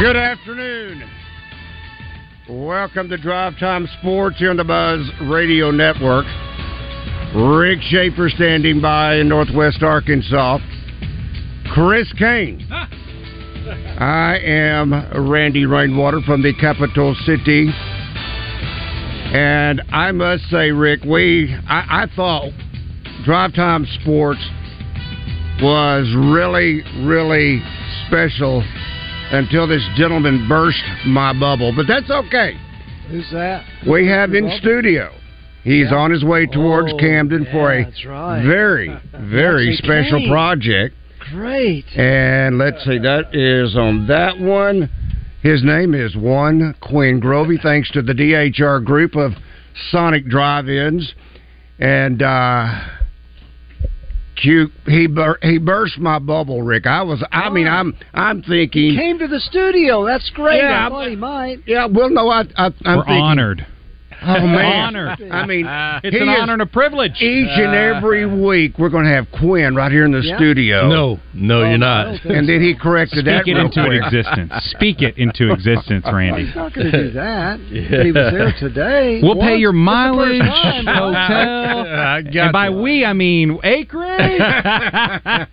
Good afternoon. Welcome to Drive Time Sports here on the Buzz Radio Network. Rick Schaefer standing by in Northwest Arkansas. Chris Kane. I am Randy Rainwater from the capital city. And I must say, Rick, we I, I thought Drive Time Sports was really, really special until this gentleman burst my bubble. But that's okay. Who's that? We have in studio. He's on his way towards Oh, Camden for a right. very, very special Kane. project. Great. And let's see, that is on that one. His name is One Quinn Grovey, thanks to the DHR group of Sonic Drive-Ins. And uh, Q, he bur- he burst my bubble, Rick. I was, I mean, oh. I'm I'm thinking, He Came to the studio. That's great. Yeah, I thought he might. yeah, well, no, I, I I'm We're thinking, honored. Oh man, Honored. I mean, uh, It's an honor and a privilege. Each and uh, every week, we're going to have Quinn right here in the Yeah. studio. No, no, Oh, you're not. I don't think And then he corrected that Speak it real into quick. existence. Speak it into existence, Randy. He's not going to do that. But he was there today. We'll pay your mileage, first time, right? hotel, I got and by you. we I mean acreage.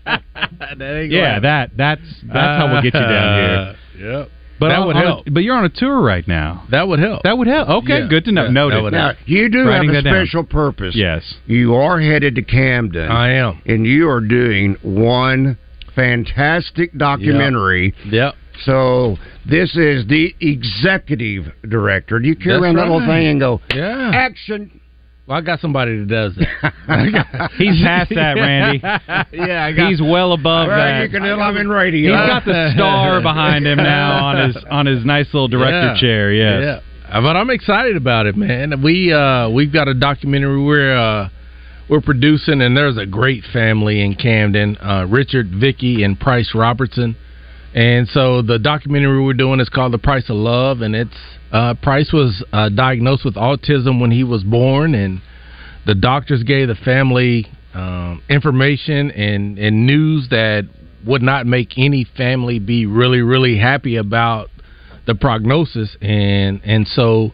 That yeah, right. that that's that's how we'll get you down here. here. Yep. But that on- would on a- help. but you're on a tour right now. that would help. That would help. Okay, Yeah, good to know. yeah, Noted. that would Now, you do Writing have a that down. special purpose. Yes. You are headed to Camden. I am. And you are doing one fantastic documentary. Yep. So this is the executive director. Do you carry That's around that little thing and go, Yeah. action? Well, I got somebody that does that. He's past that, Randy. yeah, I got. He's well above Well, that. you can tell I'm in radio. He's got the star behind him now on his on his nice little director Yeah. chair. Yes. Yeah. Uh, But I'm excited about it, man. We uh we've got a documentary we're uh we're producing and there's a great family in Camden, uh Richard, Vicky and Price Robertson. And so the documentary we're doing is called The Price of Love and it's uh Price was uh, diagnosed with autism when he was born and the doctors gave the family um, information and, and news that would not make any family be really really happy about the prognosis. And and so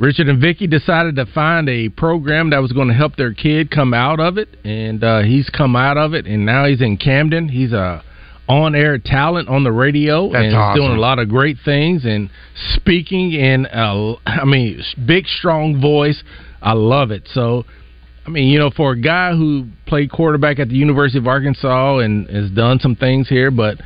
Richard and Vicky decided to find a program that was going to help their kid come out of it and uh, he's come out of it and now he's in Camden. He's a on air talent on the radio That's and awesome. doing a lot of great things and speaking in uh, I mean big strong voice I love it so I mean, you know, for a guy who played quarterback at the University of Arkansas and has done some things here, but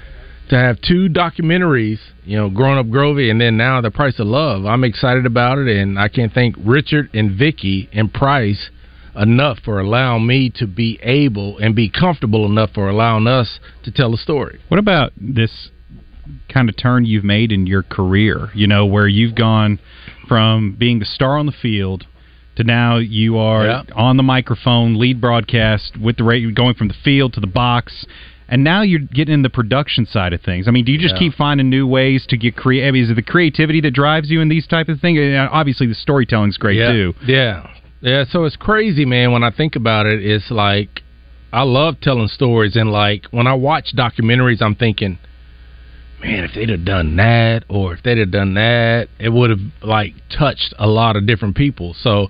to have two documentaries, you know, Growing Up Grovey and then now The Price of Love, I'm excited about it, and I can't thank Richard and Vicky and Price enough for allowing me to be able and be comfortable enough for allowing us to tell the story. What about this kind of turn you've made in your career? You know, where you've gone from being the star on the field to now you are Yeah. on the microphone, lead broadcast with the radio, going from the field to the box. And now you're getting in the production side of things. I mean, do you just Yeah. keep finding new ways to get creative? Is it the creativity that drives you in these type of things? And uh, obviously, the storytelling's great yeah. too. Yeah. Yeah, so it's crazy, man, when I think about it. It's like I love telling stories and like when I watch documentaries I'm thinking, Man, if they'd have done that or if they'd have done that, it would have like touched a lot of different people. So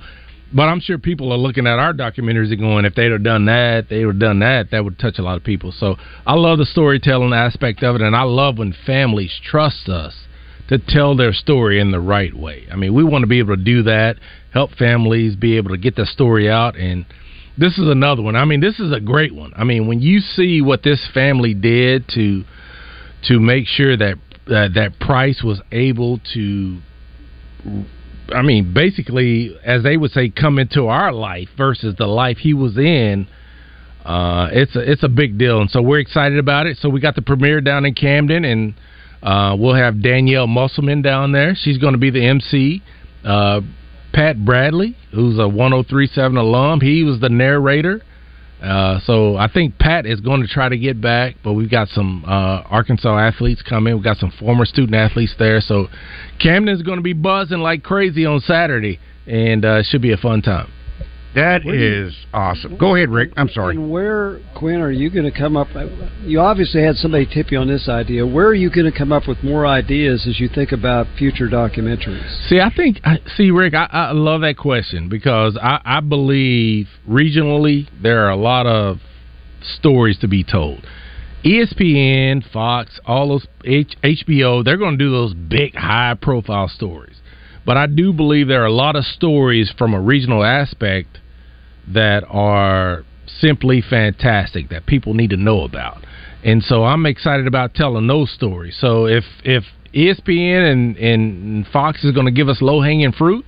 but I'm sure people are looking at our documentaries and going, if they'd have done that, they would have done that, that would touch a lot of people. So I love the storytelling aspect of it, and I love when families trust us to tell their story in the right way. I mean, we want to be able to do that, help families be able to get their story out, and this is another one. I mean, this is a great one. I mean, when you see what this family did to to make sure that uh, that Price was able to I mean, basically, as they would say, come into our life versus the life he was in. Uh, it's a it's a big deal, and so we're excited about it. So we got the premiere down in Camden, and uh, we'll have Danielle Musselman down there. She's going to be the MC. Uh, Pat Bradley, who's a 1037 alum, he was the narrator. Uh, so I think Pat is going to try to get back, but we've got some uh, Arkansas athletes coming. We've got some former student athletes there. So Camden's going to be buzzing like crazy on Saturday, and uh, it should be a fun time. That is awesome. Go ahead, Rick. I'm sorry. And where, Quinn, are you going to come up? Uh, you obviously had somebody tip you on this idea. Where are you going to come up with more ideas as you think about future documentaries? See, I think, see, Rick, I, I love that question because I, I believe regionally there are a lot of stories to be told. ESPN, Fox, all those H- HBO, they're going to do those big, high profile stories. But I do believe there are a lot of stories from a regional aspect that are simply fantastic that people need to know about. And so I'm excited about telling those stories. So if if ESPN and, and Fox is going to give us low hanging fruit,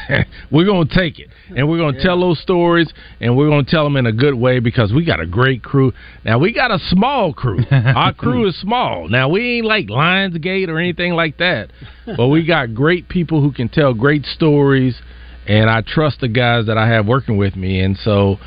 we're going to take it and we're going to tell those stories and we're going to tell them in a good way because we got a great crew. Now we got a small crew. Our crew is small. Now we ain't like Lionsgate or anything like that, but we got great people who can tell great stories, and I trust the guys that I have working with me, and so.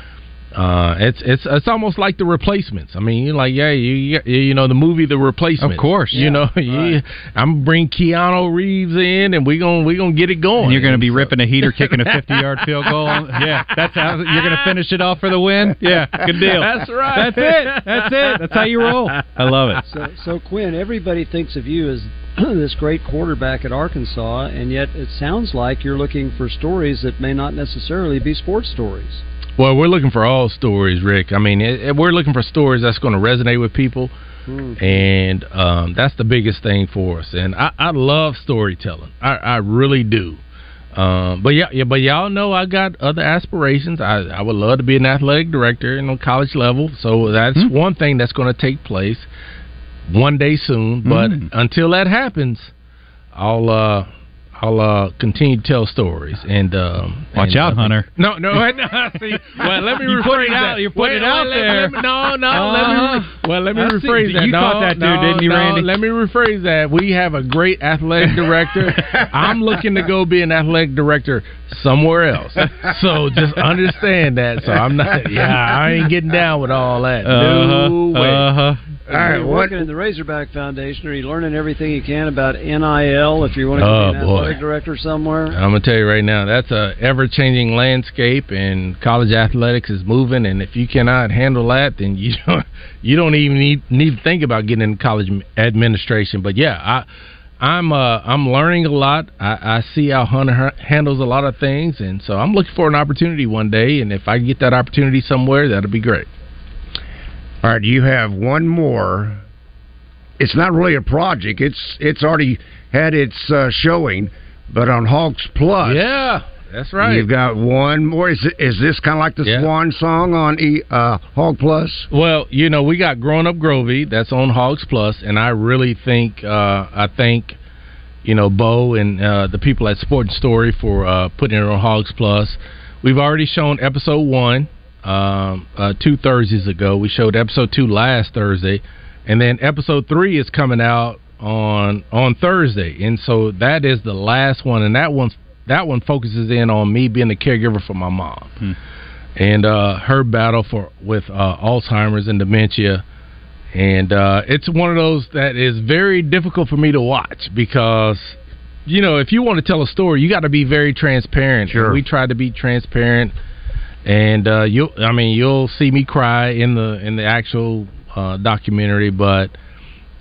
Uh, it's it's it's almost like the replacements. I mean, you're like, yeah, you you know the movie The Replacement. Of course. you know, you, I'm gonna bring Keanu Reeves in, and we gonna we gonna get it going. And you're going to be ripping a heater, kicking a 50 yard field goal. Yeah, that's how you're going to finish it off for the win. Yeah, good deal. That's right. That's it. That's it. That's how you roll. I love it. So, so Quinn, everybody thinks of you as this great quarterback at Arkansas, and yet it sounds like you're looking for stories that may not necessarily be sports stories. Well, we're looking for all stories, Rick. I mean, it, it- we're looking for stories that's going to resonate with people, and um, that's the biggest thing for us. And I, I love storytelling. I, I really do. Um, but yeah, yeah, but y'all know I got other aspirations. I, I would love to be an athletic director in on college level. So that's one thing that's going to take place one day soon. But Mm. until that happens, I'll uh, I'll uh, continue to tell stories and um, Watch and, out, uh, Hunter. No, no, no. See, well, let me You rephrase that. You put Wait, it out wait, there. me- no, no. Uh-huh. Let me. Well, let me I see. rephrase that. You no, caught that too, no, didn't you, no, Randy? Let me rephrase that. We have a great athletic director. I'm looking to go be an athletic director somewhere else. So just understand that. So I'm not. Yeah, I ain't getting down with all that. No way. Uh-huh. All right, you're what? working in the Razorback Foundation. Are you learning everything you can about NIL if you want to Oh, be an boy. Athletic director somewhere? I'm gonna tell you right now, that's a ever-changing landscape, and college athletics is moving. And if you cannot handle that, then you don't you don't even need need to think about getting into college administration. But yeah, I. I'm uh, I'm learning a lot. I, I see how Hunter handles a lot of things, and so I'm looking for an opportunity one day. And if I get that opportunity somewhere, that'll be great. All right, you have one more. It's not really a project. It's it's already had its uh, showing, but on Hogs Plus, Yeah, that's right. You've got one more. Is is this kind of like the Yeah. Swan song on e, uh, Hog Plus? Well, you know, we got Growing Up Grovey that's on Hogs Plus, and I really think uh, I think you know Bo and uh, the people at Sport and Story for uh, putting it on Hogs Plus. We've already shown episode one um, uh, two Thursdays ago. We showed episode two last Thursday, and then episode three is coming out on on Thursday, and so that is the last one, and that one's that one focuses in on me being the caregiver for my mom and uh, her battle for with uh, Alzheimer's and dementia. And uh, it's one of those that is very difficult for me to watch because, you know, if you want to tell a story, you got to be very transparent. Sure. And we try to be transparent, and uh, you, I mean, you'll see me cry in the in the actual uh, documentary, but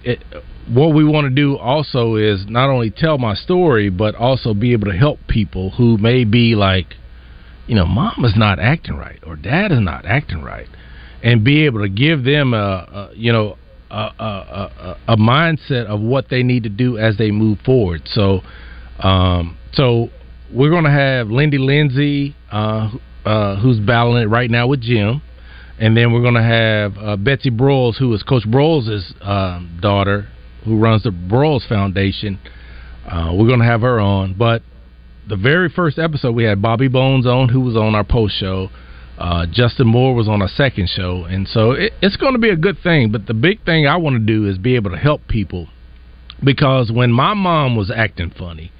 it, what we want to do also is not only tell my story, but also be able to help people who may be like you know, mom is not acting right or dad is not acting right, and be able to give them a, a you know a, a, a, mindset of what they need to do as they move forward. So, um, so we're going to have Lindy Lindsay, uh, uh, who's battling it right now with Jim, and then we're going to have uh, Betsy Broyles, who is Coach Broyles' um, daughter, who runs the Broyles Foundation. Uh, we're going to have her on, but the very first episode we had Bobby Bones on, who was on our post show. Uh, Justin Moore was on our second show, and so it, it's going to be a good thing. But the big thing I want to do is be able to help people because when my mom was acting funny,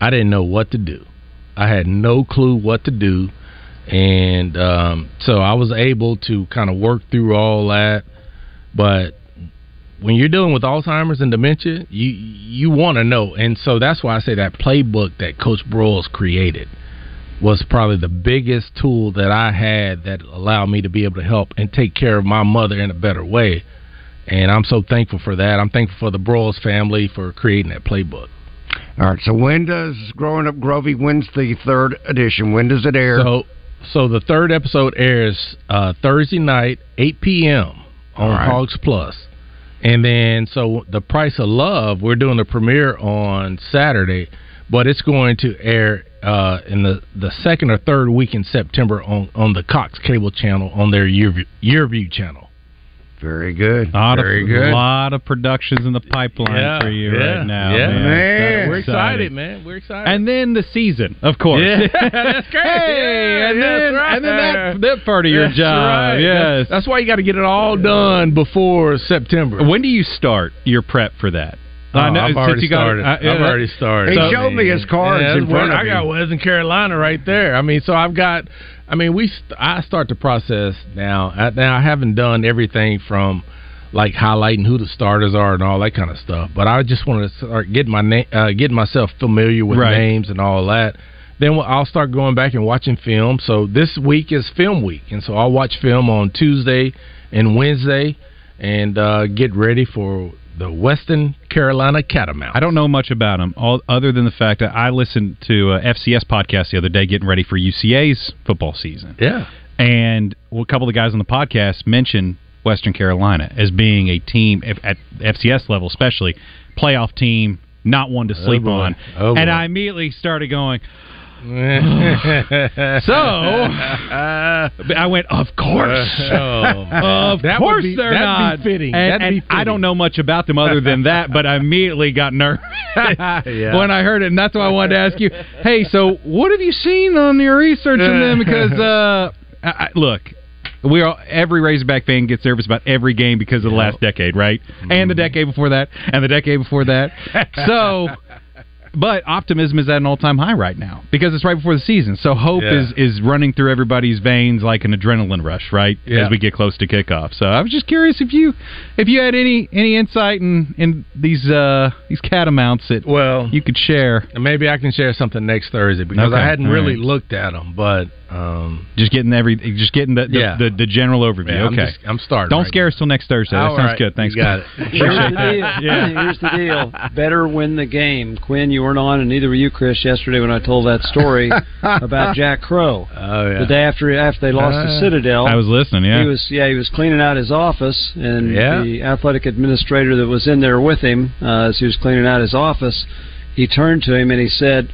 I didn't know what to do. I had no clue what to do, and um, so I was able to kind of work through all that. But when you're dealing with Alzheimer's and dementia, you you want to know, and so that's why I say that playbook that Coach Broyles created was probably the biggest tool that I had that allowed me to be able to help and take care of my mother in a better way. And I'm so thankful for that. I'm thankful for the Broyles family for creating that playbook. All right. So when does Growing Up Grovey? When's the third edition? When does it air? So, so the third episode airs uh, Thursday night, 8 p.m. on right. Hogs Plus. And then, so the Price of Love, we're doing the premiere on Saturday, but it's going to air uh, in the, the second or third week in September on, on the Cox Cable Channel on their YurView channel. Very good. lot Very of, good. A lot of productions in the pipeline Yeah, for you yeah, right now. yeah. man. Man. We're Exciting. excited, man. We're excited. And then the season, of course. Yeah, that's great. Hey, Yeah, and that's then right. and then that, that part of your That's job. right. Yes. That's why you got to get it all done before September. when do you start your prep for that? Oh, I know, I've already you got- started. I- yeah, I've already started. He So- showed me his cards Yeah, in front I of got. Western Carolina right there. I mean, so I've got. I mean, we. St- I start the process now. I, now I haven't done everything from like highlighting who the starters are and all that kind of stuff. But I just want to start getting my na- uh, getting myself familiar with Right. names and all that. Then I'll start going back and watching film. So this week is film week, and so I'll watch film on Tuesday and Wednesday, and uh, get ready for the Western Carolina Catamount. I don't know much about them, all, other than the fact that I listened to uh, a FCS podcast the other day, getting ready for UCA's football season, Yeah. and a couple of the guys on the podcast mentioned Western Carolina as being a team at FCS level, especially playoff team, not one to oh, sleep boy. on. Oh, and. I immediately started going. so I went, of course. Of That course be- they're not. fitting. And, and I don't know much about them other than that, but I immediately got nervous Yeah. when I heard it, and that's why I wanted to ask you. Hey, so what have you seen on your research on them? Because uh, I, I, look. We are every Razorback fan gets nervous about every game because of the last decade, right? And the decade before that, and the decade before that. So, but optimism is at an all time high right now because it's right before the season. So hope Yeah. is is running through everybody's veins like an adrenaline rush, right? Yeah. As we get close to kickoff. So I was just curious if you if you had any any insight in in these uh these catamounts that well, you could share. maybe I can share something next Thursday because Okay, I hadn't all really right. looked at them, but um, Just getting every just getting the the, Yeah. the, the general overview. yeah, I'm, okay. just, I'm starting. Don't right scare us till next Thursday. That All sounds right, good. Thanks. you got it. Here's the deal. Yeah. Here's the deal. Better win the game. Quinn, you weren't on, and neither were you, Chris, yesterday when I told that story about Jack Crowe. Oh yeah. The day after after they lost Uh, to Citadel. I was listening. Yeah. He was yeah he was cleaning out his office and Yeah. the athletic administrator that was in there with him uh, as he was cleaning out his office, he turned to him and he said,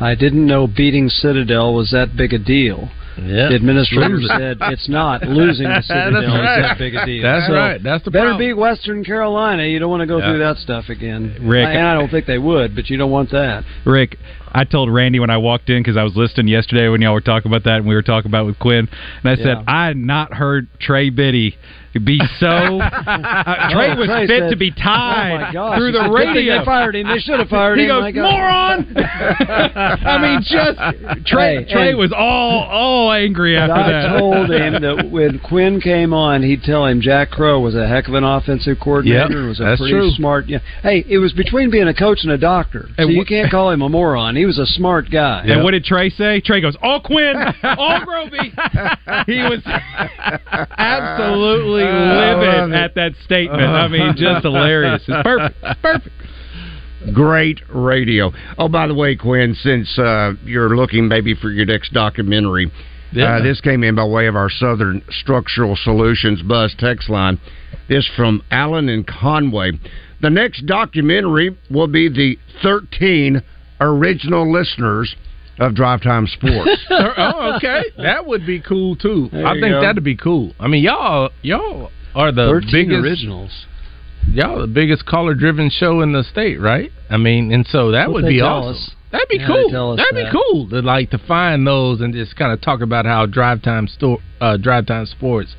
"I didn't know beating Citadel was that big a deal." Yeah. The administrator said, "It's not losing the Citadel That's is right. that big a deal." That's So, right. That's the Better problem. beat Western Carolina. You don't want to go Yeah. through that stuff again. Rick- and I don't think they would, but you don't want that. Rick, I told Randy when I walked in because I was listening yesterday when y'all were talking about that and we were talking about it with Quinn, and I said Yeah. I had not heard Trey Biddy be so. uh, Trey Oh, was Trey fit said- to be tied oh through the radio. They fired him. They should have fired he him. He goes, moron! I mean, just Trey. Hey, Trey was all all angry after I that. told him that when Quinn came on, he'd tell him Jack Crowe was a heck of an offensive coordinator. Yep, was a that's pretty true. smart. Yeah. Hey, it was between being a coach and a doctor, so And you can't call him a moron. He was a smart guy. And what did Trey say? Trey goes, "All Quinn, all Grovey. he was absolutely I love livid at that statement. I mean, just hilarious. It's perfect. It's perfect. great radio. Oh, by the way, Quinn, since uh, you're looking maybe for your next documentary, Yeah. uh, this came in by way of our Southern Structural Solutions Buzz text line. This from Allen and Conway. The next documentary will be the 13 original listeners of Drive Time Sports. oh, okay. That would be cool too. There I think go. that'd be cool. I mean, y'all, y'all are the biggest originals. Y'all the biggest caller driven show in the state, right? I mean, and so that What would be awesome. us. That'd be Yeah, cool. That'd that. be cool to like to find those and just kind of talk about how Drive Time Store, uh, Drive Time Sports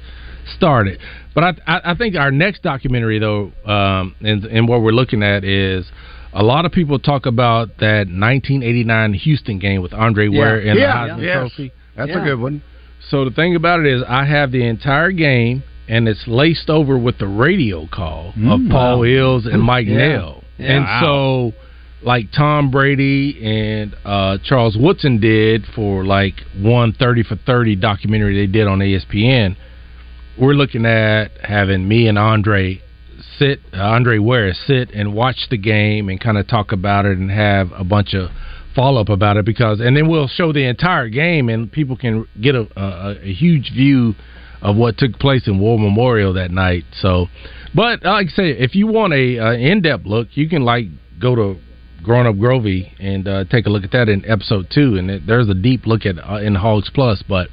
started. But I, I, I think our next documentary, though, um, and, and what we're looking at is a lot of people talk about that 1989 Houston game with Andre Ware and Yeah, the Heisman yes. Trophy. That's Yeah. a good one. So the thing about it is, I have the entire game, and it's laced over with the radio call of Paul Eells and Mike Yeah. Nail. Yeah. And Wow. so, like Tom Brady and uh, Charles Woodson did for like one thirty for thirty documentary they did on ESPN. We're looking at having me and Andre sit, uh, Andre Ware sit and watch the game and kind of talk about it and have a bunch of follow up about it because, and then we'll show the entire game and people can get a, a, a huge view of what took place in War Memorial that night. So, but uh, like I say, if you want a uh, in depth look, you can like go to Growing Up Grovey and uh, take a look at that in episode two, and it, there's a deep look at uh, in Hogs Plus, but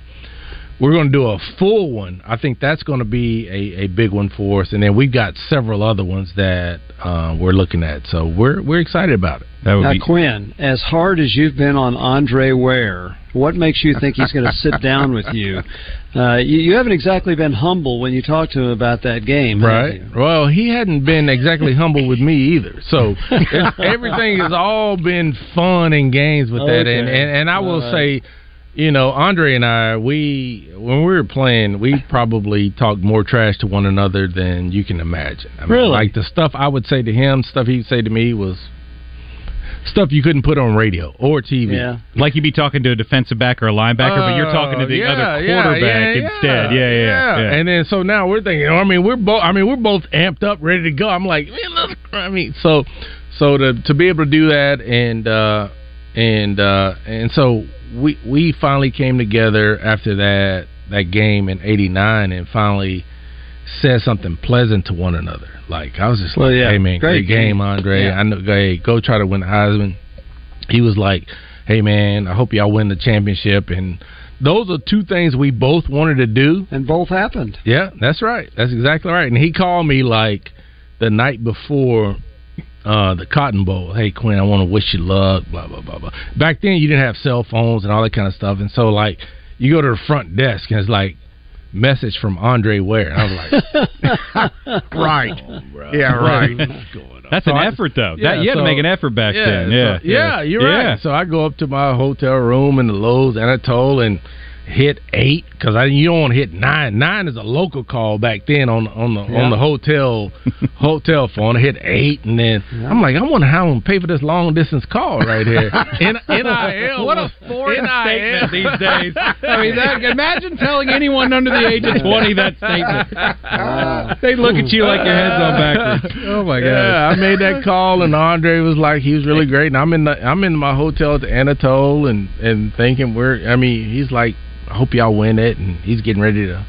we're going to do a full one. I think that's going to be a, a big one for us, and then we've got several other ones that uh, we're looking at. So we're we're excited about it. That would Now, be Quinn, as hard as you've been on Andre Ware, what makes you think he's going to sit down with you? Uh, you? You haven't exactly been humble when you talk to him about that game, have Right. you? Well, he hadn't been exactly humble with me either. So everything has all been fun and games with that. And, and and I will All say, you know, Andre and I, we when we were playing, we probably talked more trash to one another than you can imagine. I mean, Really? Like the stuff I would say to him, stuff he would say to me was stuff you couldn't put on radio or TV. Yeah. like you'd be talking to a defensive back or a linebacker, but you're talking to the Uh, yeah, other quarterback yeah, instead. Yeah, yeah, yeah. yeah. And then so now we're thinking. I mean, we're both. I mean, we're both amped up, ready to go. I'm like, man, let's. I mean, so so to to be able to do that and uh and uh and so we we finally came together after that that game in '89 and finally said something pleasant to one another. Like I was just Well, like, yeah, hey man, great great, game. Andre. Yeah. I know. Hey, go try to win the Heisman. He was like, hey man, I hope y'all win the championship and. Those are two things we both wanted to do. And both happened. Yeah, that's right. That's exactly right. And he called me like the night before uh, the Cotton Bowl. Hey Quinn, I want to wish you luck. Blah blah blah blah. Back then, you didn't have cell phones and all that kind of stuff, and so like you go to the front desk and it's like message from Andre Ware. And I was like, Right. Yeah, right. That's So an I- effort, though. Yeah, that, you had so- to make an effort back yeah, then. so- Yeah, yeah, you're Yeah. right. So I go up to my hotel room in the Loews Anatole and hit eight because I you don't want to hit nine. Nine is a local call back then on on the Yeah. on the hotel hotel phone. I hit eight and then I'm like, I wonder how I'm gonna pay for this long distance call right here. N- NIL. What a foreign NIL. statement these days. I mean, that, imagine telling anyone under the age of 20 that statement. they look at you like your head's on backwards. Oh, my God. Yeah, I made that call, and Andre was like, he was really great. And I'm in the, I'm in my hotel at the Anatole, and and thinking we're. I mean, he's like, I hope y'all win it, and he's getting ready to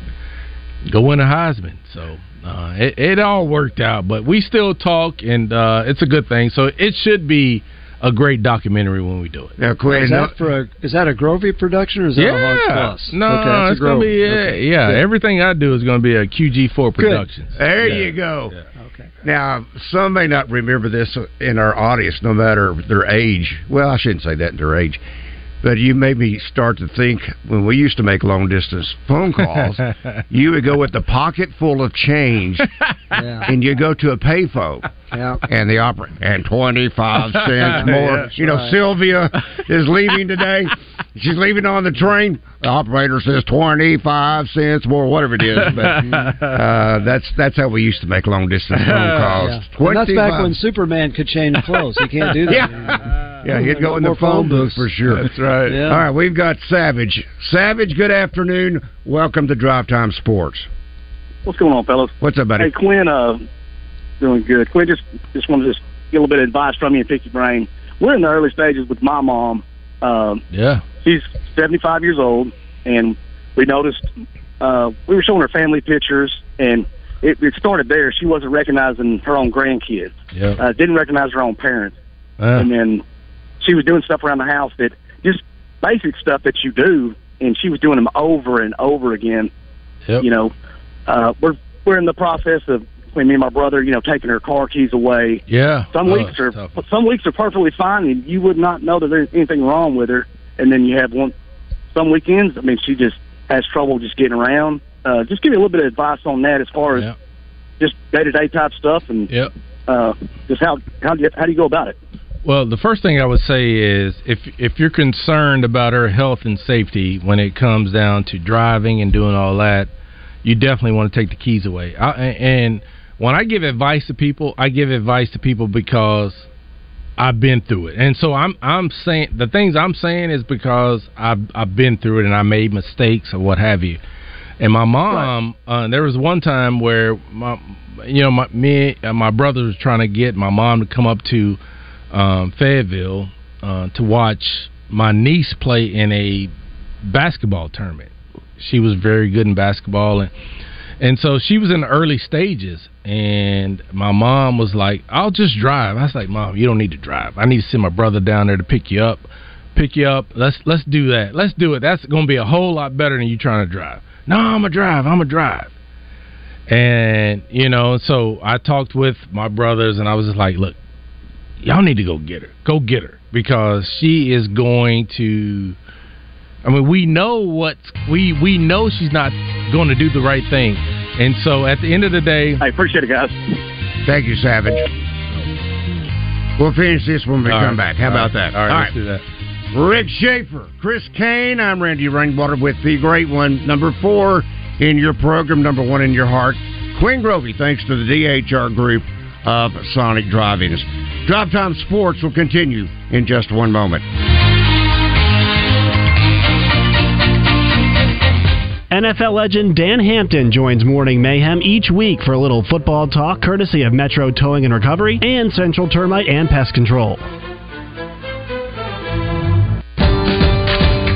go win a Heisman. So uh, it it all worked out, but we still talk, and uh, it's a good thing. So it should be a great documentary when we do it. Now, Quinn, Is that for a is that a Grovey production or is that a Hogs Yeah, Plus? no, okay, that's it's gonna be yeah, Okay, yeah. good. Everything I do is gonna be a QG4 Productions. there Yeah. you go. Okay. Now, some may not remember this in our audience, no matter their age. Well, I shouldn't say that in their age. But you made me start to think when we used to make long distance phone calls, you would go with the pocket full of change Yeah. and you go to a payphone. Yeah. And the operator, and 25 cents more. you know, right. Sylvia is leaving today. She's leaving on the train. The operator says 25 cents more, whatever it is. But uh, that's that's how we used to make long distance phone calls. Yeah. That's back when Superman could change clothes. He can't do that. Yeah. Yeah, he'd go in the phone phone booth for sure. That's right. Yeah. All right, we've got Savage. Savage, good afternoon. Welcome to Drive Time Sports. What's going on, fellas? What's up, buddy? Hey, Quinn, uh, doing good. Quinn, just just wanted to just get a little bit of advice from you and pick your brain. We're in the early stages with my mom. Um, Yeah. she's 75 years old, and we noticed uh, we were showing her family pictures, and it, it started there. She wasn't recognizing her own grandkids, Yeah. uh, didn't recognize her own parents, Yeah. and then she was doing stuff around the house that just basic stuff that you do, and she was doing them over and over again. Yep. You know, uh, we're we're in the process of between me and my brother, you know, taking her car keys away. Yeah. Some Oh, weeks are tough. some weeks are perfectly fine, and you would not know that there's anything wrong with her. And then you have one some weekends. I mean, she just has trouble just getting around. Uh, just give me a little bit of advice on that as far as Yep. just day to day type stuff, and Yep. uh, just how how do you, how do you go about it? Well, the first thing I would say is if if you're concerned about her health and safety when it comes down to driving and doing all that, you definitely want to take the keys away. I, and when I give advice to people, I give advice to people because I've been through it, and so I'm I'm saying the things I'm saying is because I've I've been through it and I made mistakes or what have you. And my mom, uh, there was one time where my, you know, my me, uh, my brother was trying to get my mom to come up to um, Fayetteville uh, to watch my niece play in a basketball tournament. She was very good in basketball, and and so she was in the early stages. And my mom was like, "I'll just drive." I was like, "Mom, you don't need to drive. I need to send my brother down there to pick you up." Pick you up. Let's let's do that. Let's do it. That's going to be a whole lot better than you trying to drive. No, I'm a drive. I'm a drive. And you know, so I talked with my brothers, and I was just like, "Look, y'all need to go get her. Go get her because she is going to. I mean, we know what we we know she's not going to do the right thing, and so at the end of the day, I appreciate it, guys. Thank you, Savage. We'll finish this when we All come right. back. How All about right. that? All right, let's do that. Rick Schaefer, Chris Kane. I'm Randy Rainwater with the great one, number four in your program, number one in your heart. Quinn Grovey, thanks to the DHR group of Sonic Drive-Ins. Drive Time Sports will continue in just one moment. NFL legend Dan Hampton joins Morning Mayhem each week for a little football talk courtesy of Metro Towing and Recovery and Central Termite and Pest Control.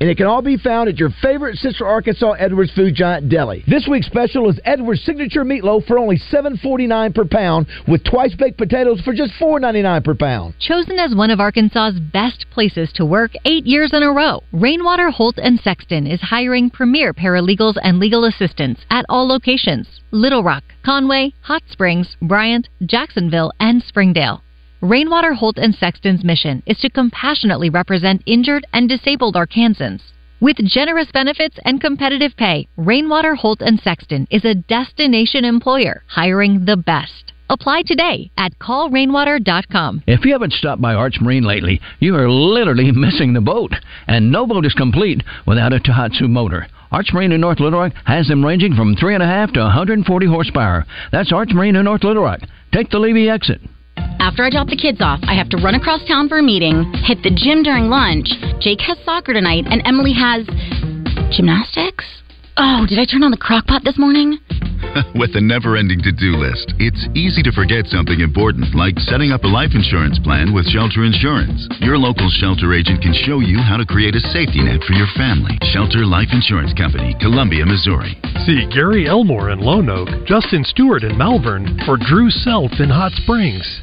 And it can all be found at your favorite Central Arkansas Edwards Food Giant deli. This week's special is Edwards Signature Meatloaf for only $7.49 per pound, with twice baked potatoes for just $4.99 per pound. Chosen as one of Arkansas's best places to work eight years in a row, Rainwater Holt and Sexton is hiring premier paralegals and legal assistants at all locations Little Rock, Conway, Hot Springs, Bryant, Jacksonville, and Springdale. Rainwater Holt and Sexton's mission is to compassionately represent injured and disabled Arkansans. With generous benefits and competitive pay, Rainwater Holt and Sexton is a destination employer hiring the best. Apply today at callrainwater.com. If you haven't stopped by Arch Marine lately, you are literally missing the boat. And no boat is complete without a Tohatsu motor. Arch Marine in North Little Rock has them ranging from 3.5 to 140 horsepower. That's Arch Marine in North Little Rock. Take the Levy exit. After I drop the kids off, I have to run across town for a meeting, hit the gym during lunch. Jake has soccer tonight, and Emily has gymnastics. Oh, did I turn on the crock pot this morning? With a never ending to do list, it's easy to forget something important, like setting up a life insurance plan with Shelter Insurance. Your local shelter agent can show you how to create a safety net for your family. Shelter Life Insurance Company, Columbia, Missouri. See Gary Elmore in Lone Oak, Justin Stewart in Malvern, or Drew Self in Hot Springs.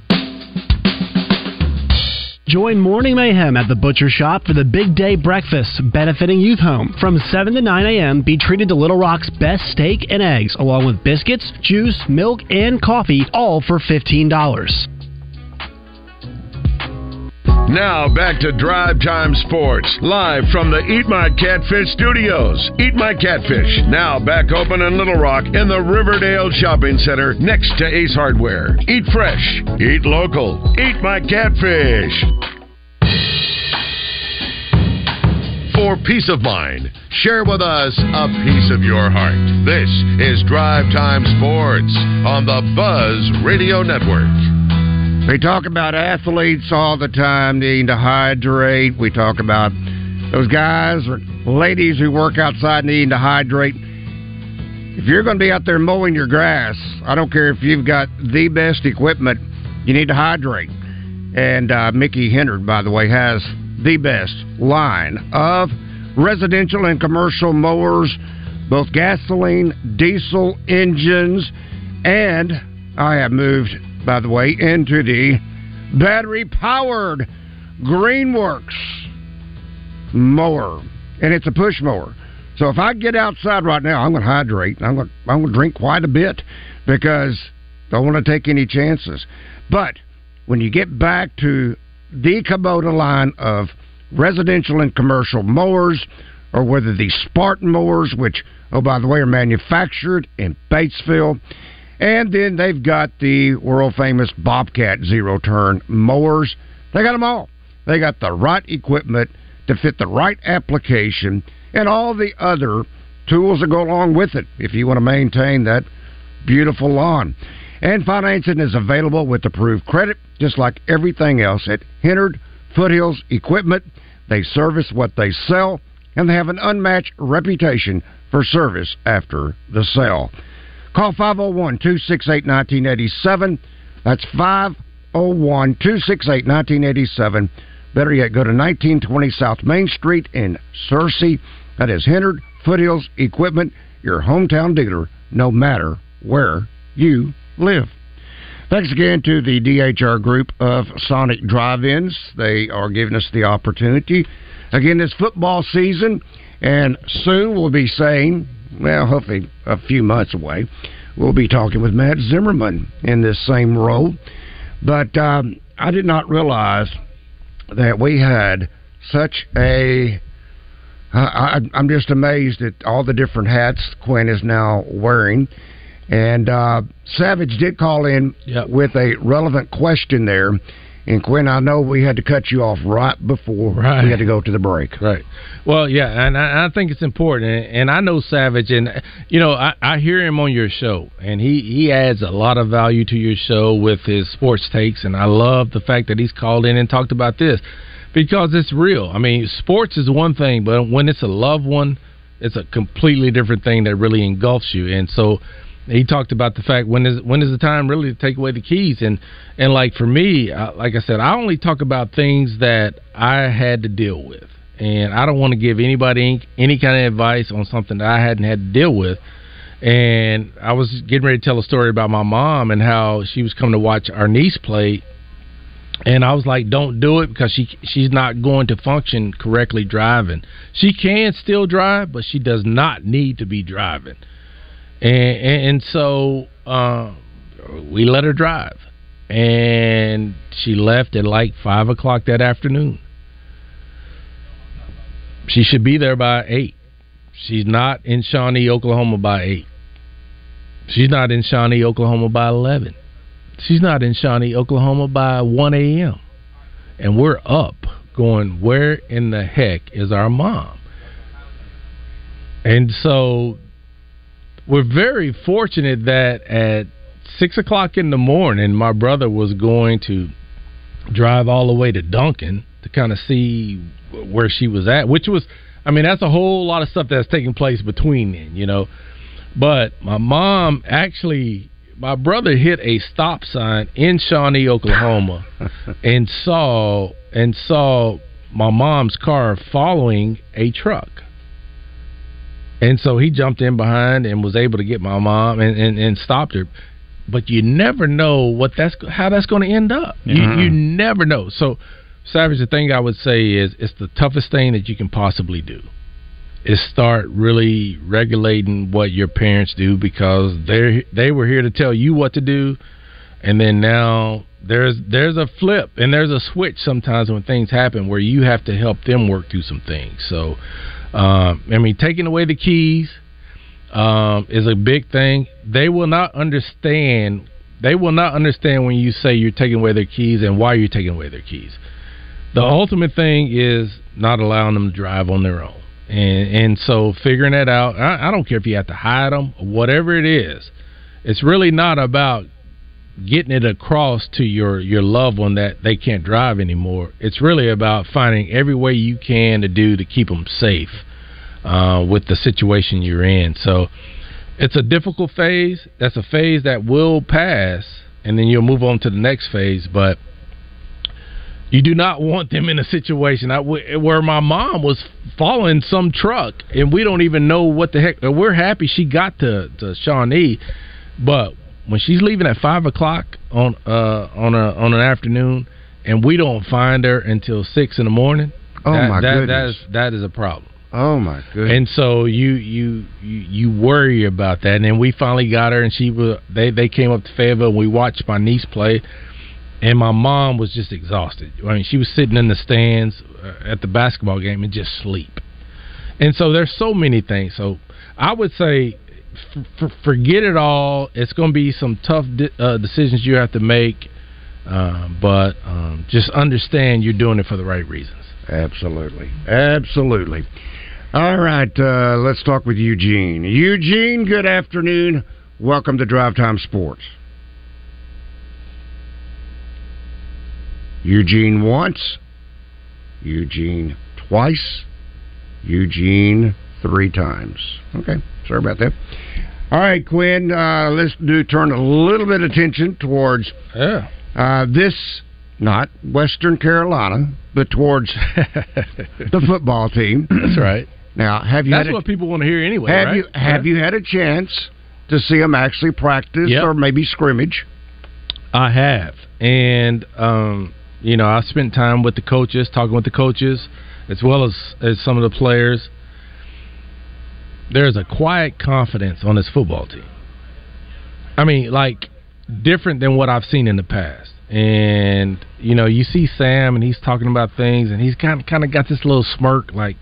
Join Morning Mayhem at the Butcher Shop for the Big Day Breakfast benefiting Youth Home. From 7 to 9 a.m., be treated to Little Rock's best steak and eggs, along with biscuits, juice, milk, and coffee, all for $15. Now back to Drive Time Sports, live from the Eat My Catfish studios. Eat My Catfish, now back open in Little Rock in the Riverdale Shopping Center next to Ace Hardware. Eat fresh, eat local, eat my catfish. For peace of mind, share with us a piece of your heart. This is Drive Time Sports on the Buzz Radio Network. We talk about athletes all the time needing to hydrate. We talk about those guys or ladies who work outside needing to hydrate. If you're going to be out there mowing your grass, I don't care if you've got the best equipment, you need to hydrate. And uh, Mickey Hendard, by the way, has the best line of residential and commercial mowers, both gasoline, diesel engines, and I have moved by the way, into the battery powered Greenworks mower. And it's a push mower. So if I get outside right now, I'm going to hydrate. I'm going to, I'm going to drink quite a bit because I don't want to take any chances. But when you get back to the Kubota line of residential and commercial mowers, or whether these Spartan mowers, which, oh, by the way, are manufactured in Batesville, and then they've got the world famous Bobcat zero turn mowers. They got them all. They got the right equipment to fit the right application and all the other tools that go along with it if you want to maintain that beautiful lawn. And financing is available with approved credit, just like everything else at Hennard Foothills Equipment. They service what they sell, and they have an unmatched reputation for service after the sale. Call 501 268 1987. That's 501 268 1987. Better yet, go to 1920 South Main Street in Searcy. That is Hennard Foothills Equipment, your hometown dealer, no matter where you live. Thanks again to the DHR group of Sonic Drive Ins. They are giving us the opportunity. Again, this football season, and soon we'll be saying, well, hopefully a few months away, we'll be talking with Matt Zimmerman in this same role. But um, I did not realize that we had such a. I, I'm just amazed at all the different hats Quinn is now wearing. And uh, Savage did call in yep. with a relevant question there. And Quinn, I know we had to cut you off right before right. we had to go to the break. Right. Well, yeah, and I, I think it's important. And I know Savage, and you know, I, I hear him on your show, and he he adds a lot of value to your show with his sports takes. And I love the fact that he's called in and talked about this because it's real. I mean, sports is one thing, but when it's a loved one, it's a completely different thing that really engulfs you. And so he talked about the fact when is when is the time really to take away the keys and and like for me uh, like i said i only talk about things that i had to deal with and i don't want to give anybody any, any kind of advice on something that i hadn't had to deal with and i was getting ready to tell a story about my mom and how she was coming to watch our niece play and I was like, "Don't do it because she she's not going to function correctly driving. She can still drive, but she does not need to be driving." And, and, so uh, we let her drive, and she left at like five o'clock that afternoon. She should be there by eight. She's not in Shawnee, Oklahoma by eight. She's not in Shawnee, Oklahoma by eleven. She's not in Shawnee, Oklahoma by one a.m. And we're up, going, where in the heck is our mom? And so we're very fortunate that at six o'clock in the morning, my brother was going to drive all the way to Duncan to kind of see where she was at, which was, I mean, that's a whole lot of stuff that's taking place between then, you know. But my mom actually, my brother hit a stop sign in Shawnee, Oklahoma, and saw and saw my mom's car following a truck. And so he jumped in behind and was able to get my mom and, and, and stopped her. But you never know what that's how that's going to end up. You, Mhm. you never know. So, Savage, the thing I would say is it's the toughest thing that you can possibly do is start really regulating what your parents do because they they were here to tell you what to do, and then now there's there's a flip and there's a switch sometimes when things happen where you have to help them work through some things. So, um, I mean, taking away the keys um, is a big thing. They will not understand. They will not understand when you say you're taking away their keys and why you're taking away their keys. The ultimate thing is not allowing them to drive on their own, and and so figuring that out. I, I don't care if you have to hide them, or whatever it is. It's really not about getting it across to your your loved one that they can't drive anymore. It's really about finding every way you can to do to keep them safe uh, with the situation you're in. So it's a difficult phase. That's a phase that will pass, and then you'll move on to the next phase. But you do not want them in a situation where my mom was following some truck, and we don't even know what the heck. We're happy she got to, to Shawnee, but when she's leaving at five o'clock on uh, on a on an afternoon, and we don't find her until six in the morning. Oh, that, my that, goodness. That is that is a problem. Oh my goodness! And so you you you worry about that. And then we finally got her, and she was they they came up to Fayetteville, and we watched my niece play. And my mom was just exhausted. I mean, she was sitting in the stands uh, at the basketball game and just sleep. And so there's so many things. So I would say f- forget it all. It's going to be some tough di- uh, decisions you have to make, uh, but um, just understand you're doing it for the right reasons. Absolutely. Absolutely. All right, uh, let's talk with Eugene. Eugene, good afternoon. Welcome to Drive Time Sports. Eugene once, Eugene twice, Eugene three times. Okay, sorry about that. All right, Quinn, uh, let's do turn a little bit of attention towards yeah. uh, this, not Western Carolina, but towards the football team. That's right. Now, have you That's had a, what people want to hear anyway. have right? you have you had a chance to see them actually practice Yep. or maybe scrimmage? I have, and um, you know, I spent time with the coaches, talking with the coaches, as well as as some of the players. There's a quiet confidence on this football team. I mean, like different than what I've seen in the past. And you know, you see Sam, and he's talking about things, and he's kind kind of got this little smirk, like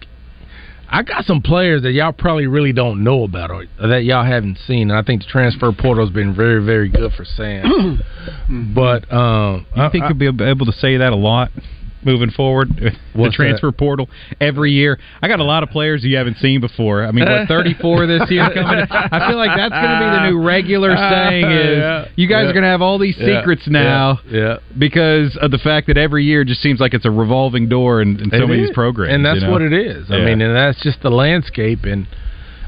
I got some players that y'all probably really don't know about or that y'all haven't seen. And I think the transfer portal has been very, very good for Sam. but um, You think I- you'll be able to say that a lot moving forward? the transfer portal every year. I got a lot of players you haven't seen before. I mean, what 34 this year coming? I feel like that's going to be the new regular saying is Yeah. you guys Yeah. are going to have all these Yeah. secrets now. Yeah. Because of the fact that every year just seems like it's a revolving door in, in so It many of these programs. and that's you know? what it is. I mean, and that's just the landscape. And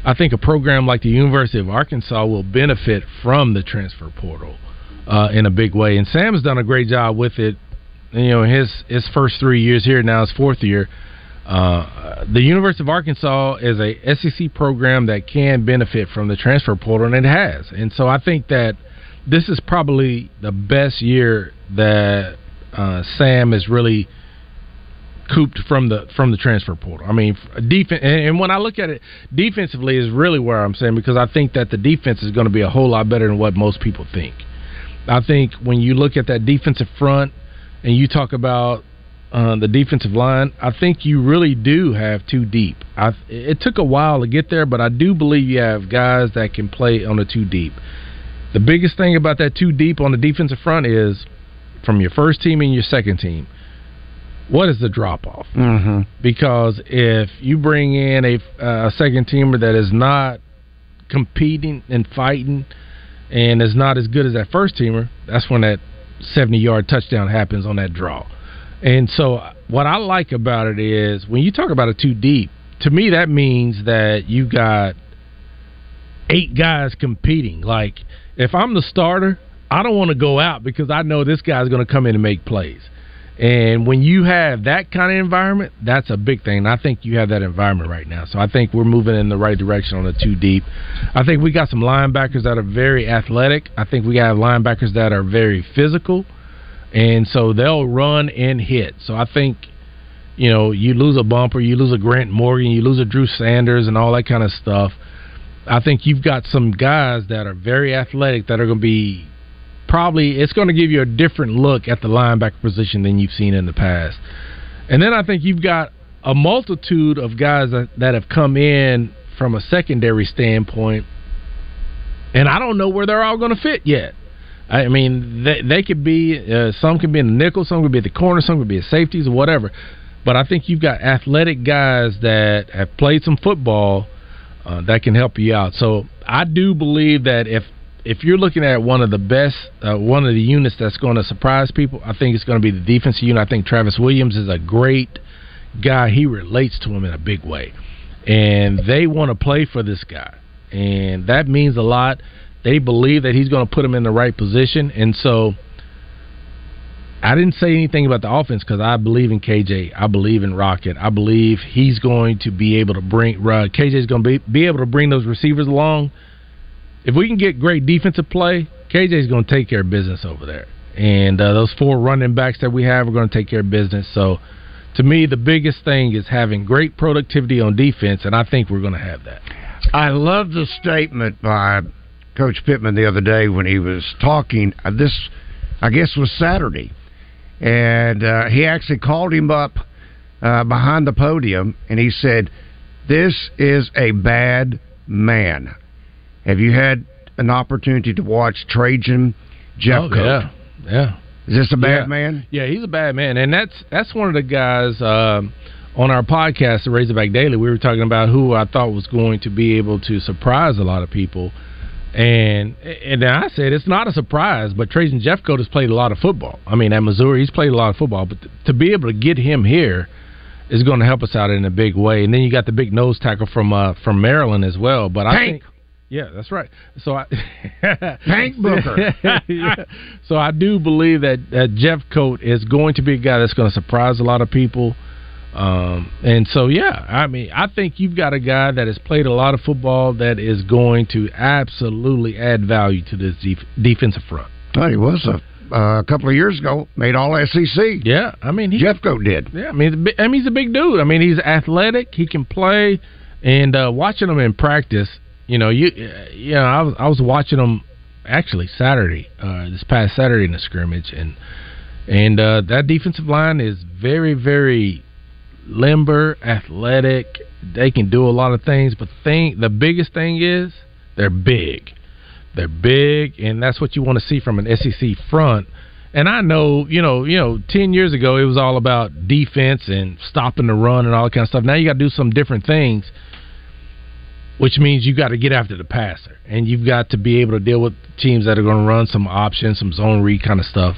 I think a program like the University of Arkansas will benefit from the transfer portal uh, in a big way. And Sam's done a great job with it. You know, his his first three years here, now his fourth year. Uh, the University of Arkansas is a SEC program that can benefit from the transfer portal, and it has. And so I think that this is probably the best year that uh, Sam is really cooped from the from the transfer portal. I mean, defense, and and when I look at it, defensively is really where I'm saying because I think that the defense is going to be a whole lot better than what most people think. I think when you look at that defensive front and you talk about uh, the defensive line, I think you really do have two deep. I, it took a while to get there, but I do believe you have guys that can play on the two deep. The biggest thing about that two deep on the defensive front is from your first team and your second team. What is the drop off? Mm-hmm. Because if you bring in a, a second teamer that is not competing and fighting and is not as good as that first teamer, that's when that 70 yard touchdown happens on that draw. And so, what I like about it is when you talk about a two deep, to me, that means that you got eight guys competing. Like if I'm the starter, I don't want to go out because I know this guy's going to come in and make plays. And when you have that kind of environment, that's a big thing. And I think you have that environment right now. So I think we're moving in the right direction on the two deep. I think we got some linebackers that are very athletic. I think we got linebackers that are very physical. And so they'll run and hit. So I think, you know, you lose a bumper, you lose a Grant Morgan, you lose a Drew Sanders and all that kind of stuff. I think you've got some guys that are very athletic that are going to be probably it's going to give you a different look at the linebacker position than you've seen in the past. And then I think you've got a multitude of guys that, that have come in from a secondary standpoint, and I don't know where they're all going to fit yet. I mean, they, they could be uh, some could be in the nickel, some could be at the corner, some could be at safeties or whatever. But I think you've got athletic guys that have played some football uh, that can help you out. So I do believe that if if you're looking at one of the best, uh, one of the units that's going to surprise people, I think it's going to be the defensive unit. I think Travis Williams is a great guy. He relates to him in a big way, and they want to play for this guy, and that means a lot. They believe that he's going to put him in the right position, and so. I didn't say anything about the offense because I believe in KJ. I believe in Rocket. I believe he's going to be able to bring. Uh, KJ is going to be, be able to bring those receivers along if we can get great defensive play, KJ's going to take care of business over there. And uh, those four running backs that we have are going to take care of business. So, to me, the biggest thing is having great productivity on defense, and I think we're going to have that. I love the statement by Coach Pittman the other day when he was talking. Uh, this, I guess, was Saturday, and uh, he actually called him up uh, behind the podium, and he said, "This is a bad man." Have you had an opportunity to watch Trajan Jeff? Oh, yeah, yeah. Is this a bad yeah. man? Yeah, he's a bad man, and that's that's one of the guys um, on our podcast, the Razorback Daily. We were talking about who I thought was going to be able to surprise a lot of people, and and I said it's not a surprise, but Trajan Jeffcoat has played a lot of football. I mean, at Missouri, he's played a lot of football, but to be able to get him here is going to help us out in a big way. And then you got the big nose tackle from uh, from Maryland as well. But I think yeah, that's right. So I Hank Booker. yeah. So I do believe that, that Jeffcoat is going to be a guy that's going to surprise a lot of people. Um, and so yeah, I mean, I think you've got a guy that has played a lot of football that is going to absolutely add value to this def- defensive front. Oh, he was a uh, a couple of years ago made all SEC. Yeah, I mean he, Jeffcoat did. Yeah, I mean, I mean he's a big dude. I mean he's athletic. He can play, and uh, watching him in practice, you know, you you know, I was I was watching them actually Saturday, uh, this past Saturday in the scrimmage, and and uh, that defensive line is very very limber, athletic. They can do a lot of things, but thing the biggest thing is they're big. They're big, and that's what you want to see from an SEC front. And I know, you know, you know, ten years ago it was all about defense and stopping the run and all that kind of stuff. Now you got to do some different things which means you've got to get after the passer and you've got to be able to deal with teams that are going to run some options, some zone read kind of stuff.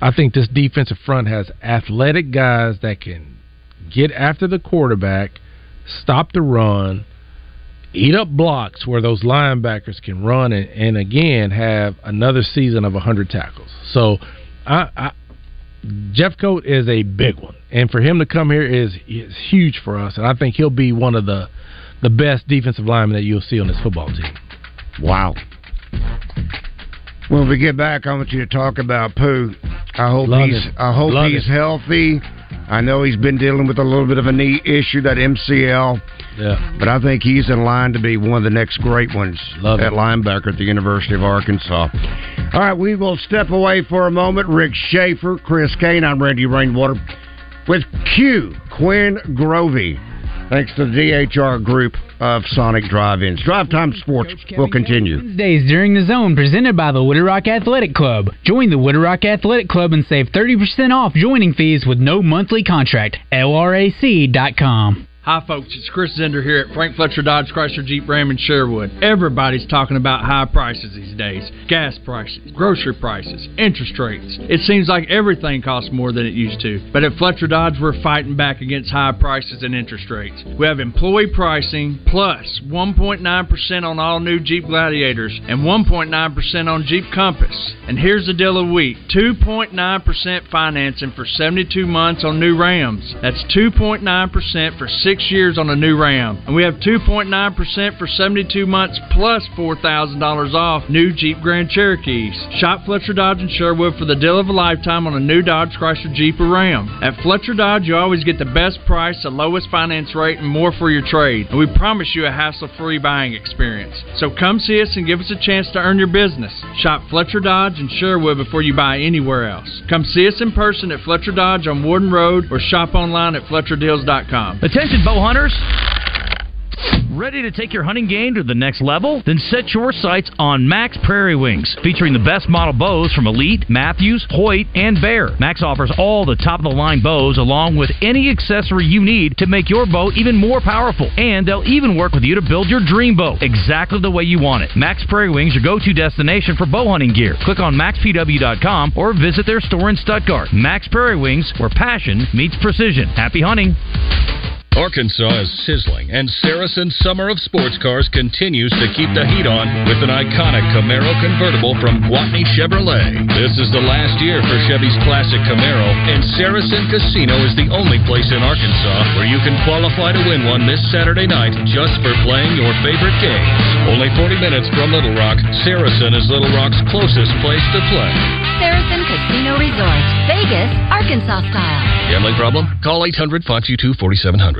I think this defensive front has athletic guys that can get after the quarterback, stop the run, eat up blocks where those linebackers can run and, and again have another season of 100 tackles. So I, I Jeffcoat is a big one, and for him to come here is is huge for us, and I think he'll be one of the the best defensive lineman that you'll see on this football team. Wow. When we get back, I want you to talk about Pooh. I hope Love he's it. I hope Love he's it. healthy. I know he's been dealing with a little bit of a knee issue, that MCL. Yeah. But I think he's in line to be one of the next great ones Love at it. linebacker at the University of Arkansas. All right, we will step away for a moment. Rick Shaeffer, Chris Kane, I'm Randy Rainwater with Q, Quinn Grovey. Thanks to the DHR group of Sonic Drive-Ins. Drive Time Sports will continue. Wednesdays during the zone presented by the Little Rock Athletic Club. Join the Little Rock Athletic Club and save 30% off joining fees with no monthly contract. LRAC.com. Hi, folks. It's Chris Zender here at Frank Fletcher Dodge Chrysler Jeep Ram in Sherwood. Everybody's talking about high prices these days gas prices, grocery prices, interest rates. It seems like everything costs more than it used to. But at Fletcher Dodge, we're fighting back against high prices and interest rates. We have employee pricing plus 1.9% on all new Jeep Gladiators and 1.9% on Jeep Compass. And here's the deal of the week 2.9% financing for 72 months on new Rams. That's 2.9% for six years on a new Ram. And we have 2.9% for 72 months plus $4,000 off new Jeep Grand Cherokees. Shop Fletcher Dodge in Sherwood for the deal of a lifetime on a new Dodge Chrysler Jeep or Ram. At Fletcher Dodge, you always get the best price, the lowest finance rate, and more for your trade. And we promise you a hassle-free buying experience. So come see us and give us a chance to earn your business. Shop Fletcher Dodge in Sherwood before you buy anywhere else. Come see us in person at Fletcher Dodge on Warden Road or shop online at FletcherDeals.com. Attention, bow hunters! Ready to take your hunting game to the next level? Then set your sights on Mack's Prairie Wings, featuring the best model bows from Elite, Mathews, Hoyt, and Bear. Mack's offers all the top of the line bows along with any accessory you need to make your bow even more powerful. And they'll even work with you to build your dream bow exactly the way you want it. Mack's Prairie Wings, your go to destination for bow hunting gear. Click on mackspw.com or visit their store in Stuttgart. Mack's Prairie Wings, where passion meets precision. Happy hunting! Arkansas is sizzling, and Saracen's Summer of Sports Cars continues to keep the heat on with an iconic Camaro convertible from Gwatney Chevrolet. This is the last year for Chevy's classic Camaro, and Saracen Casino is the only place in Arkansas where you can qualify to win one this Saturday night just for playing your favorite games. Only 40 minutes from Little Rock, Saracen is Little Rock's closest place to play. Saracen Casino Resort, Vegas, Arkansas style. Gambling problem? Call 800 522 4700.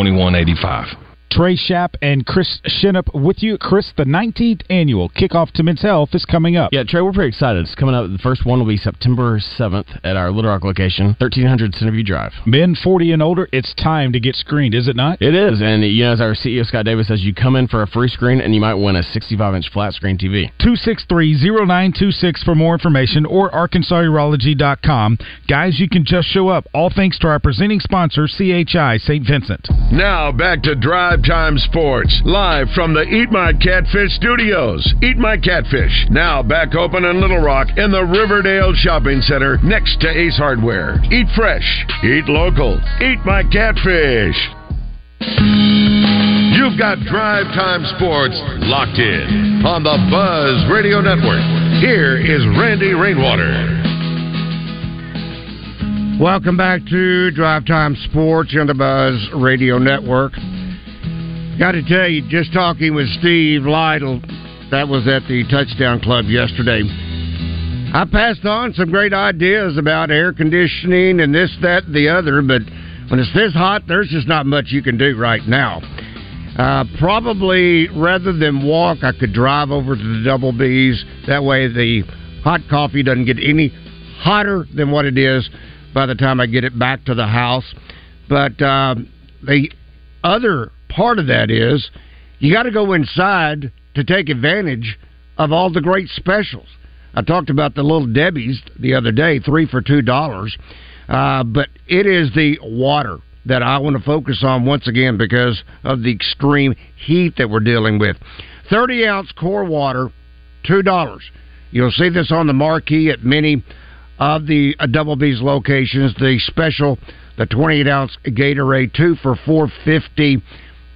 2185. Trey Shapp and Chris Shinup with you. Chris, the 19th annual kickoff to Men's Health is coming up. Yeah, Trey, we're pretty excited. It's coming up. The first one will be September 7th at our Little Rock location, 1300 Centerview Drive. Men 40 and older, it's time to get screened, is it not? It is. And, you know, as our CEO, Scott Davis, says, you come in for a free screen and you might win a 65 inch flat screen TV. 263 0926 for more information or ArkansasUrology.com. Guys, you can just show up. All thanks to our presenting sponsor, CHI St. Vincent. Now back to Drive Time Sports, live from the Eat My Catfish studios. Eat My Catfish, now back open in Little Rock in the Riverdale Shopping Center next to Ace Hardware. Eat fresh, eat local, eat my catfish. You've got Drive Time Sports locked in on the Buzz Radio Network. Here is Randy Rainwater. Welcome back to Drive Time Sports on the Buzz Radio Network. Got to tell you, just talking with Steve Lytle, that was at the Touchdown Club yesterday. I passed on some great ideas about air conditioning and this, that, and the other, but when it's this hot, there's just not much you can do right now. Uh, probably rather than walk, I could drive over to the Double B's. That way, the hot coffee doesn't get any hotter than what it is by the time I get it back to the house. But um, the other part of that is you got to go inside to take advantage of all the great specials. I talked about the little Debbie's the other day, three for two dollars. Uh, but it is the water that I want to focus on once again because of the extreme heat that we're dealing with. 30 ounce core water, $2. You'll see this on the marquee at many of the uh, Double B's locations. The special, the 28 ounce Gatorade, two for 450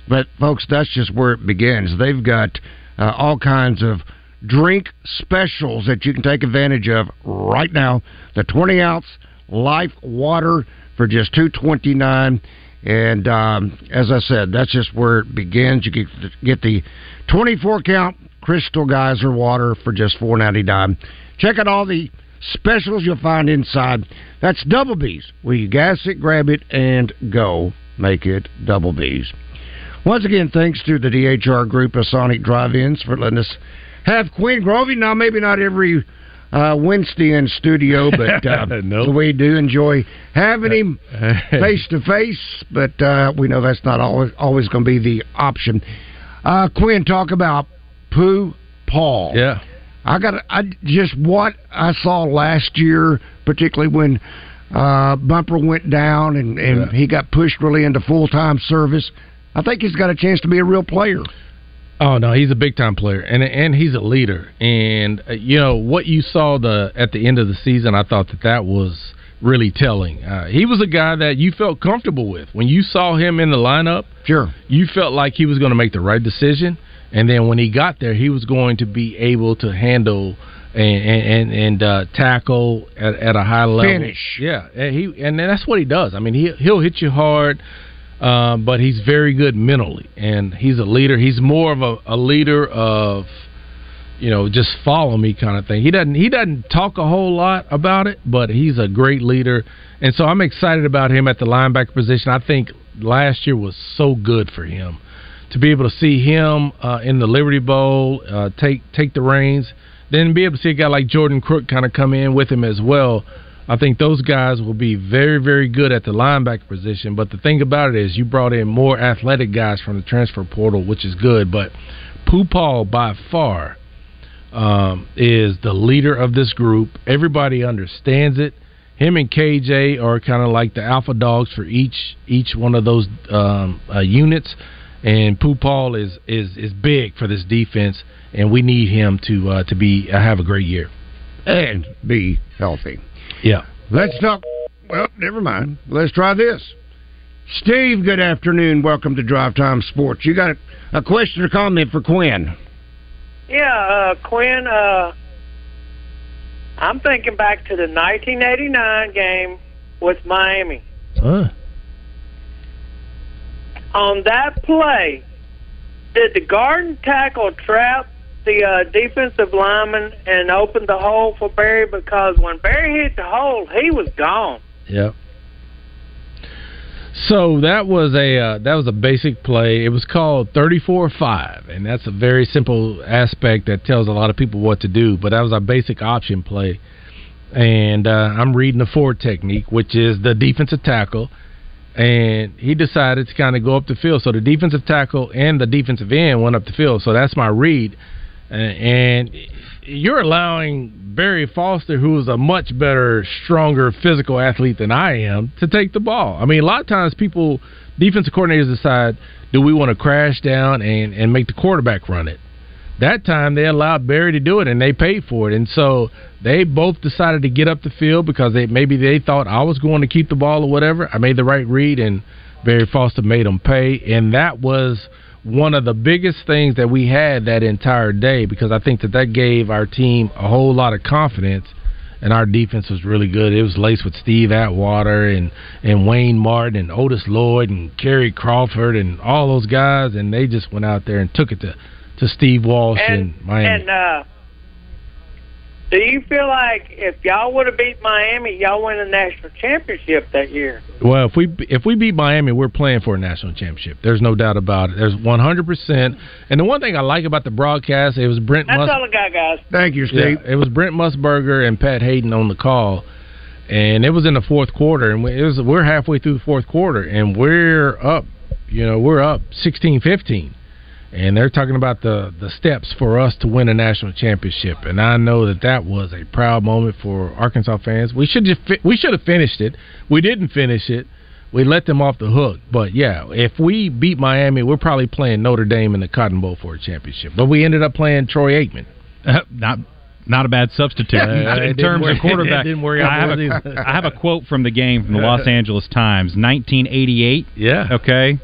But, folks, that's just where it begins. They've got uh, all kinds of drink specials that you can take advantage of right now. The 20 ounce Life Water for just two twenty nine. And um, as I said, that's just where it begins. You can get the twenty four count Crystal Geyser water for just four ninety nine. Check out all the specials you'll find inside. That's Double B's, where you gas it, grab it, and go. Make it Double B's. Once again, thanks to the DHR group of Sonic Drive-Ins for letting us have Quinn Grovey. Now, maybe not every uh, Wednesday in studio, but uh, we do enjoy having him face to face. But uh, we know that's not always always going to be the option. Uh, Quinn, talk about Pooh Paul. Yeah. I got I just what I saw last year, particularly when uh, Bumper went down and, and Yeah. he got pushed really into full time service. I think he's got a chance to be a real player. Oh no, he's a big time player, and and he's a leader. And uh, you know what you saw the at the end of the season, I thought that that was really telling. Uh, he was a guy that you felt comfortable with when you saw him in the lineup. Sure, you felt like he was going to make the right decision, and then when he got there, he was going to be able to handle. And and, and uh, tackle at, at a high level. Finish. yeah. And he and that's what he does. I mean, he he'll hit you hard um, but he's very good mentally, and he's a leader. He's more of a, a leader of, you know, just follow me kind of thing. He doesn't he doesn't talk a whole lot about it, but he's a great leader, and so I'm excited about him at the linebacker position. I think last year was so good for him to be able to see him uh, in the Liberty Bowl uh, take take the reins, then be able to see a guy like Jordan Crook kind of come in with him as well. I think those guys will be very, very good at the linebacker position. But the thing about it is, you brought in more athletic guys from the transfer portal, which is good. But Pooh Paul, by far, um, is the leader of this group. Everybody understands it. Him and KJ are kind of like the alpha dogs for each each one of those um, uh, units. And Pooh Paul is, is is big for this defense, and we need him to uh, to be uh, have a great year and be healthy. Yeah. Let's talk. Well, never mind. Let's try this. Steve, good afternoon. Welcome to Drive Time Sports. You got a, a question or comment for Quinn? Yeah, uh, Quinn, uh, I'm thinking back to the 1989 game with Miami. Huh. On that play, did the garden tackle trap the uh, defensive lineman and opened the hole for Barry? Because when Barry hit the hole, he was gone. Yep. So that was a uh, that was a basic play. It was called 34-5, and that's a very simple aspect that tells a lot of people what to do. But that was our basic option play, and uh, I'm reading the forward technique, which is the defensive tackle, and he decided to kind of go up the field. So the defensive tackle and the defensive end went up the field. So that's my read, Uh, and you're allowing Barry Foster, who is a much better, stronger physical athlete than I am, to take the ball. I mean, a lot of times people, defensive coordinators decide, do we want to crash down and, and make the quarterback run it? That time they allowed Barry to do it and they paid for it. And so they both decided to get up the field because they maybe they thought I was going to keep the ball or whatever. I made the right read and Barry Foster made them pay. And that was one of the biggest things that we had that entire day because I think that that gave our team a whole lot of confidence and our defense was really good. It was laced with Steve Atwater and and Wayne Martin and Otis Lloyd and Kerry Crawford and all those guys and they just went out there and took it to to Steve Walsh And in Miami. and uh, do you feel like if y'all would have beat Miami, y'all win a national championship that year? Well, if we if we beat Miami, we're playing for a national championship. There's no doubt about it. There's 100. percent And the one thing I like about the broadcast, it was Brent. That's Mus- all I got, guys. Thank you, Steve. Yeah, it was Brent Musburger and Pat Haden on the call, and it was in the fourth quarter, and we- it was we're halfway through the fourth quarter, and we're up. You know, we're up 16-15. And they're talking about the, the steps for us to win a national championship, and I know that that was a proud moment for Arkansas fans. We should just fi- we should have finished it. We didn't finish it. We let them off the hook. But yeah, if we beat Miami, we're probably playing Notre Dame in the Cotton Bowl for a championship. But we ended up playing Troy Aikman. not not a bad substitute Yeah, uh, in terms work- of quarterback. I have, a. I have a quote from the game from the Los Angeles Times, 1988. Yeah. Okay.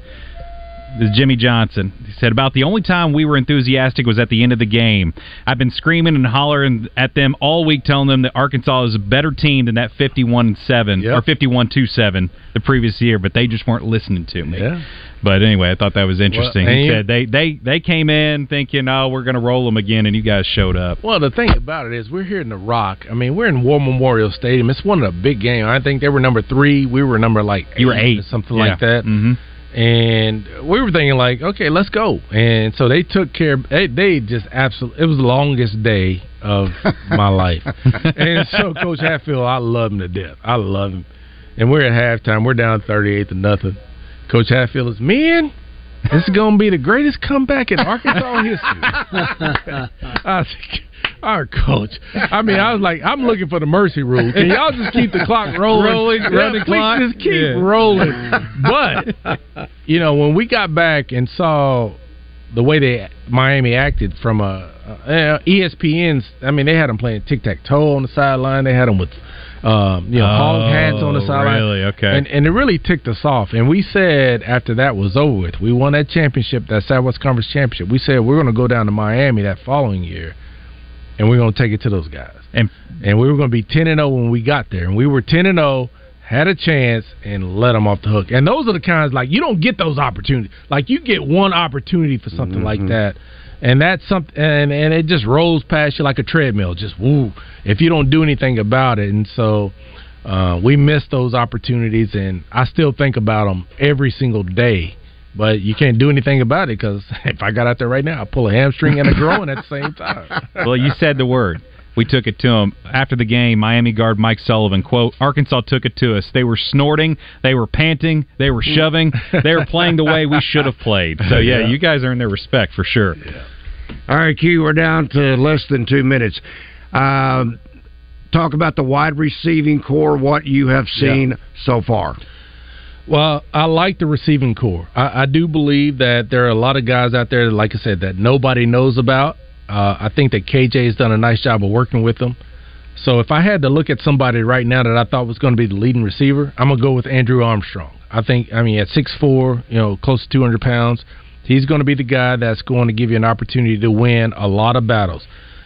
This is Jimmy Johnson. He said about the only time we were enthusiastic was at the end of the game. I've been screaming and hollering at them all week, telling them that Arkansas is a better team than that 51 and seven or 51 2 seven the previous year, but they just weren't listening to me. Yeah. But anyway, I thought that was interesting. and he said they, they they came in thinking, oh, we're going to roll them again, and you guys showed up. Well, the thing about it is, we're here in the Rock. I mean, we're in War Memorial Stadium. It's one of the big games. I think they were number three. We were number like You were eight. or something Yeah. like that. Mhm. And we were thinking like, okay, let's go. And so they took care. They, they just absolutely. It was the longest day of my life. and so Coach Hatfield, I love him to death. I love him. And we're at halftime. We're down thirty-eight to nothing. Coach Hatfield is, man, this is going to be the greatest comeback in Arkansas history. I like, our coach. I mean, I was like, I'm looking for the mercy rule. Can y'all just keep the clock rolling? Rolling, yeah, clock. Just keep Yeah. rolling. But you know, when we got back and saw the way they Miami acted from a, uh, ESPN's, I mean, they had them playing tic tac toe on the sideline. They had them with. Um, you know, hog hats on the Oh, sideline. really? Okay. And, and it really ticked us off. And we said after that was over with, we won that championship, that Southwest Conference championship. We said we're going to go down to Miami that following year, and we're going to take it to those guys. And and we were going to be ten and zero when we got there, and we were ten and zero, had a chance, and let them off the hook. And those are the kinds like you don't get those opportunities. Like you get one opportunity for something like that. And that's something, and, and it just rolls past you like a treadmill. Just woo! If you don't do anything about it, and so uh, we miss those opportunities, and I still think about them every single day. But you can't do anything about it because if I got out there right now, I pull a hamstring and a groin at the same time. well, you said the word. We took it to them after the game. Miami guard Mike Sullivan quote: "Arkansas took it to us. They were snorting, they were panting, they were shoving, they were playing the way we should have played." So yeah, Yeah. you guys earned their respect for sure. All right, Q, we're down to less than two minutes. Um, talk about the wide receiving core, what you have seen so far. Well, I like the receiving core. I, I do believe that there are a lot of guys out there, like I said, that nobody knows about. Uh, I think that KJ has done a nice job of working with them. So if I had to look at somebody right now that I thought was going to be the leading receiver, I'm gonna go with Andrew Armstrong. I think, I mean, at 6'4", you know, close to 200 pounds, he's going to be the guy that's going to give you an opportunity to win a lot of battles.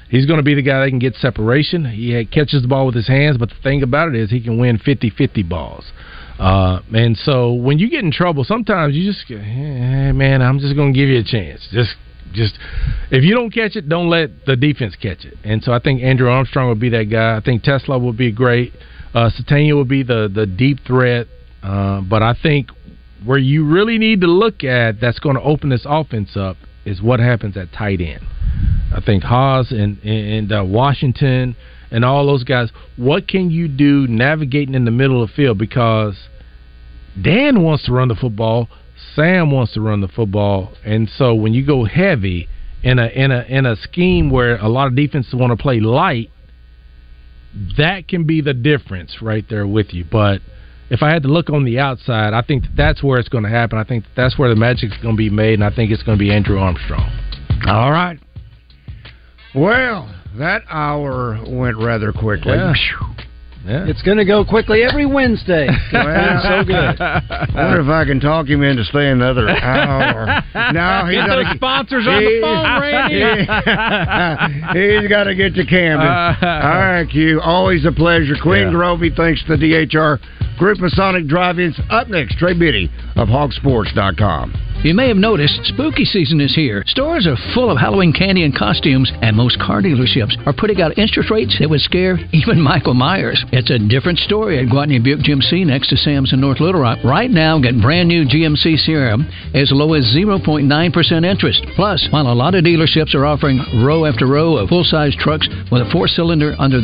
He's going to be the guy that can get separation. He catches the ball with his hands, but the thing about it is he can win 50-50 balls. Uh, and so when you get in trouble, sometimes you just, hey, man, I'm just going to give you a chance. Just, just if you don't catch it, don't let the defense catch it. And so I think Andrew Armstrong would be that guy. I think TeSlaa would be great. Uh, Sategna would be the the deep threat. Uh, but I think where you really need to look at that's going to open this offense up is what happens at tight end. I think Hasz and and uh, Washington and all those guys. What can you do navigating in the middle of the field? Because Dan wants to run the football, Sam wants to run the football, and so when you go heavy in a in a in a scheme where a lot of defenses want to play light, that can be the difference right there with you. But if I had to look on the outside, I think that that's where it's going to happen. I think that that's where the magic's going to be made, and I think it's going to be Andrew Armstrong. All right. Well, that hour went rather quickly. Yeah. Yeah. It's going to go quickly every Wednesday. Well, so good. I wonder if I can talk him into staying another hour. No, he's Get got those sponsors on the phone, Randy. he's got to get to Camden. Uh-huh. All right, Q. Always a pleasure. Quinn Yeah. Grovey, thanks to the DHR Group of Sonic Drive-Ins. Up next, Trey Biddy of HawgSports.com. You may have noticed spooky season is here. Stores are full of Halloween candy and costumes, and most car dealerships are putting out interest rates that would scare even Michael Myers. It's a different story at Gwatney Buick GMC next to Sam's in North Little Rock. Right now, get brand new GMC Sierra as low as 0.9% interest. Plus, while a lot of dealerships are offering row after row of full size trucks with a four cylinder under the